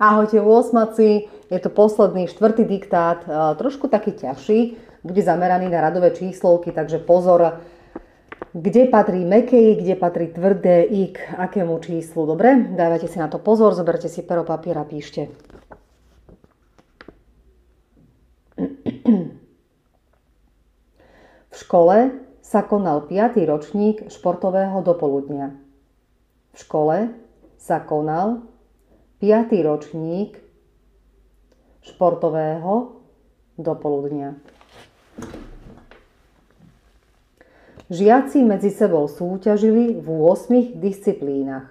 Ahojte 8. Je to posledný štvrtý diktát, e, trošku taký ťažší, bude zameraný na radové číslovky, takže pozor, kde patrí mekej, kde patrí tvrdé i k akému číslu. Dobre, dávajte si na to pozor, zoberte si pero, papier a píšte. V škole sa konal 5. ročník športového dopoludnia. V škole sa konal 5. ročník športového dopoludnia. Žiaci medzi sebou súťažili v 8 disciplínach.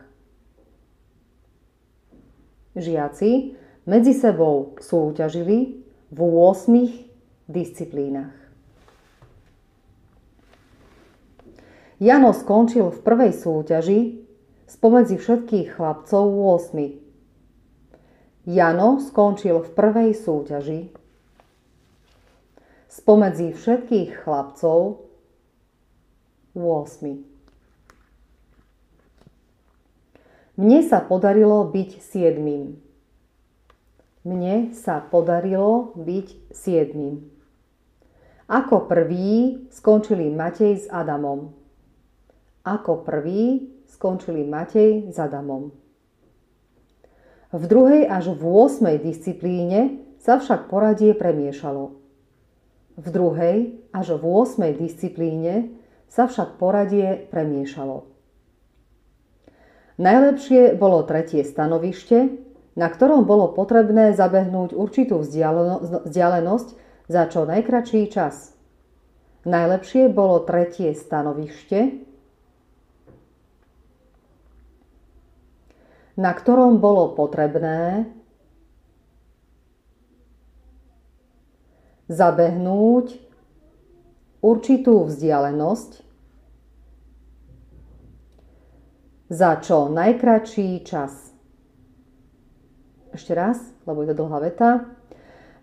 Žiaci medzi sebou súťažili v 8 disciplínach. Jano skončil v prvej súťaži spomedzi všetkých chlapcov 8. Jano skončil v prvej súťaži spomedzi všetkých chlapcov 8. Mne sa podarilo byť siedmým. Mne sa podarilo byť siedmým. Ako prvý skončili Matej s Adamom. Ako prvý skončili Matej s Adamom. V druhej až v 8. disciplíne sa však poradie premiešalo. V druhej až v 8. disciplíne sa však poradie premiešalo. Najlepšie bolo tretie stanovište, na ktorom bolo potrebné zabehnúť určitú vzdialenosť za čo najkračší čas. Najlepšie bolo tretie stanovište, na ktorom bolo potrebné zabehnúť určitú vzdialenosť za čo najkračší čas. Ešte raz, lebo je to dlhá veta.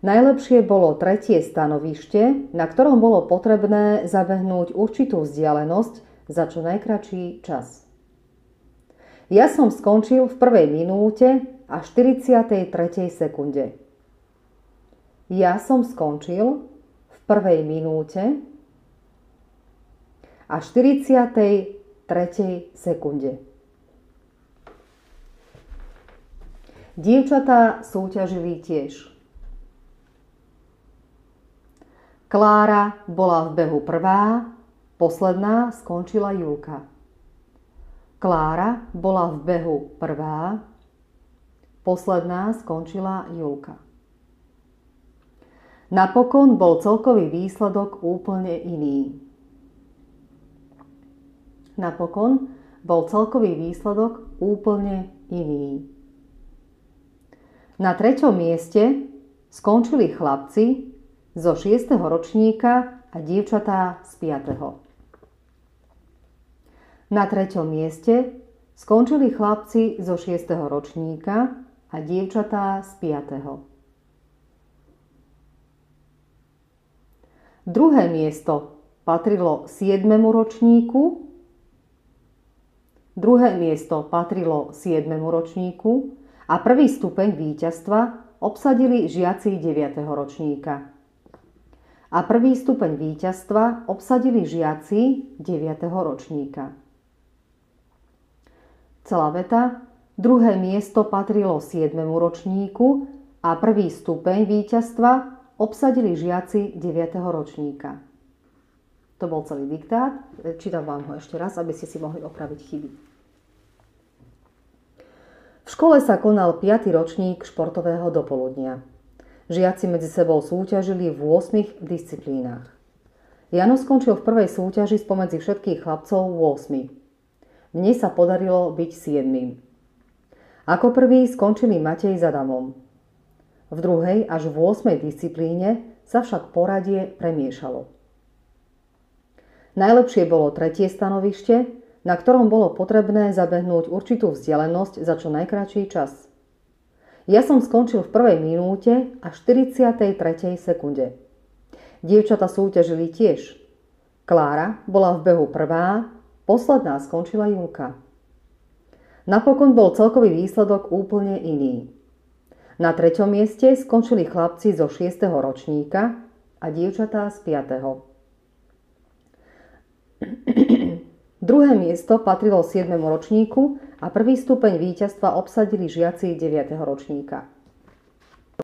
Najlepšie bolo tretie stanovište, na ktorom bolo potrebné zabehnúť určitú vzdialenosť za čo najkračší čas. Ja som skončil v prvej minúte a 43. sekunde. Ja som skončil v prvej minúte a 43. sekunde. Dievčatá súťažili tiež. Klára bola v behu prvá, posledná skončila Julka. Klára bola v behu prvá, posledná skončila Julka. Napokon bol celkový výsledok úplne iný. Napokon bol celkový výsledok úplne iný. Na treťom mieste skončili chlapci zo 6. ročníka a dievčatá z 5. Na treťom mieste skončili chlapci zo 6. ročníka a dievčatá z 5. Druhé miesto patrilo 7. ročníku, druhé miesto patrilo 7. ročníku a prvý stupeň víťazstva obsadili žiaci 9. ročníka. A prvý stupeň víťazstva obsadili žiaci 9. ročníka. Celá veta. Druhé miesto patrilo 7. ročníku a prvý stupeň víťazstva obsadili žiaci 9. ročníka. To bol celý diktát. Čítam vám ho ešte raz, aby ste si mohli opraviť chyby. V škole sa konal 5. ročník športového dopoludnia. Žiaci medzi sebou súťažili v 8 disciplínach. Jano skončil v prvej súťaži spomedzi všetkých chlapcov 8. Mne sa podarilo byť siedmým. Ako prvý skončili Matej s Adamom. V druhej až v 8. disciplíne sa však poradie premiešalo. Najlepšie bolo tretie stanovište, na ktorom bolo potrebné zabehnúť určitú vzdialenosť za čo najkračší čas. Ja som skončil v prvej minúte a 43. sekunde. Dievčata súťažili tiež. Klára bola v behu prvá Posledná skončila Julka. Napokon bol celkový výsledok úplne iný. Na treťom mieste skončili chlapci zo 6. ročníka a dievčatá z 5. Druhé miesto patrilo 7. ročníku a prvý stupeň víťazstva obsadili žiaci 9. ročníka.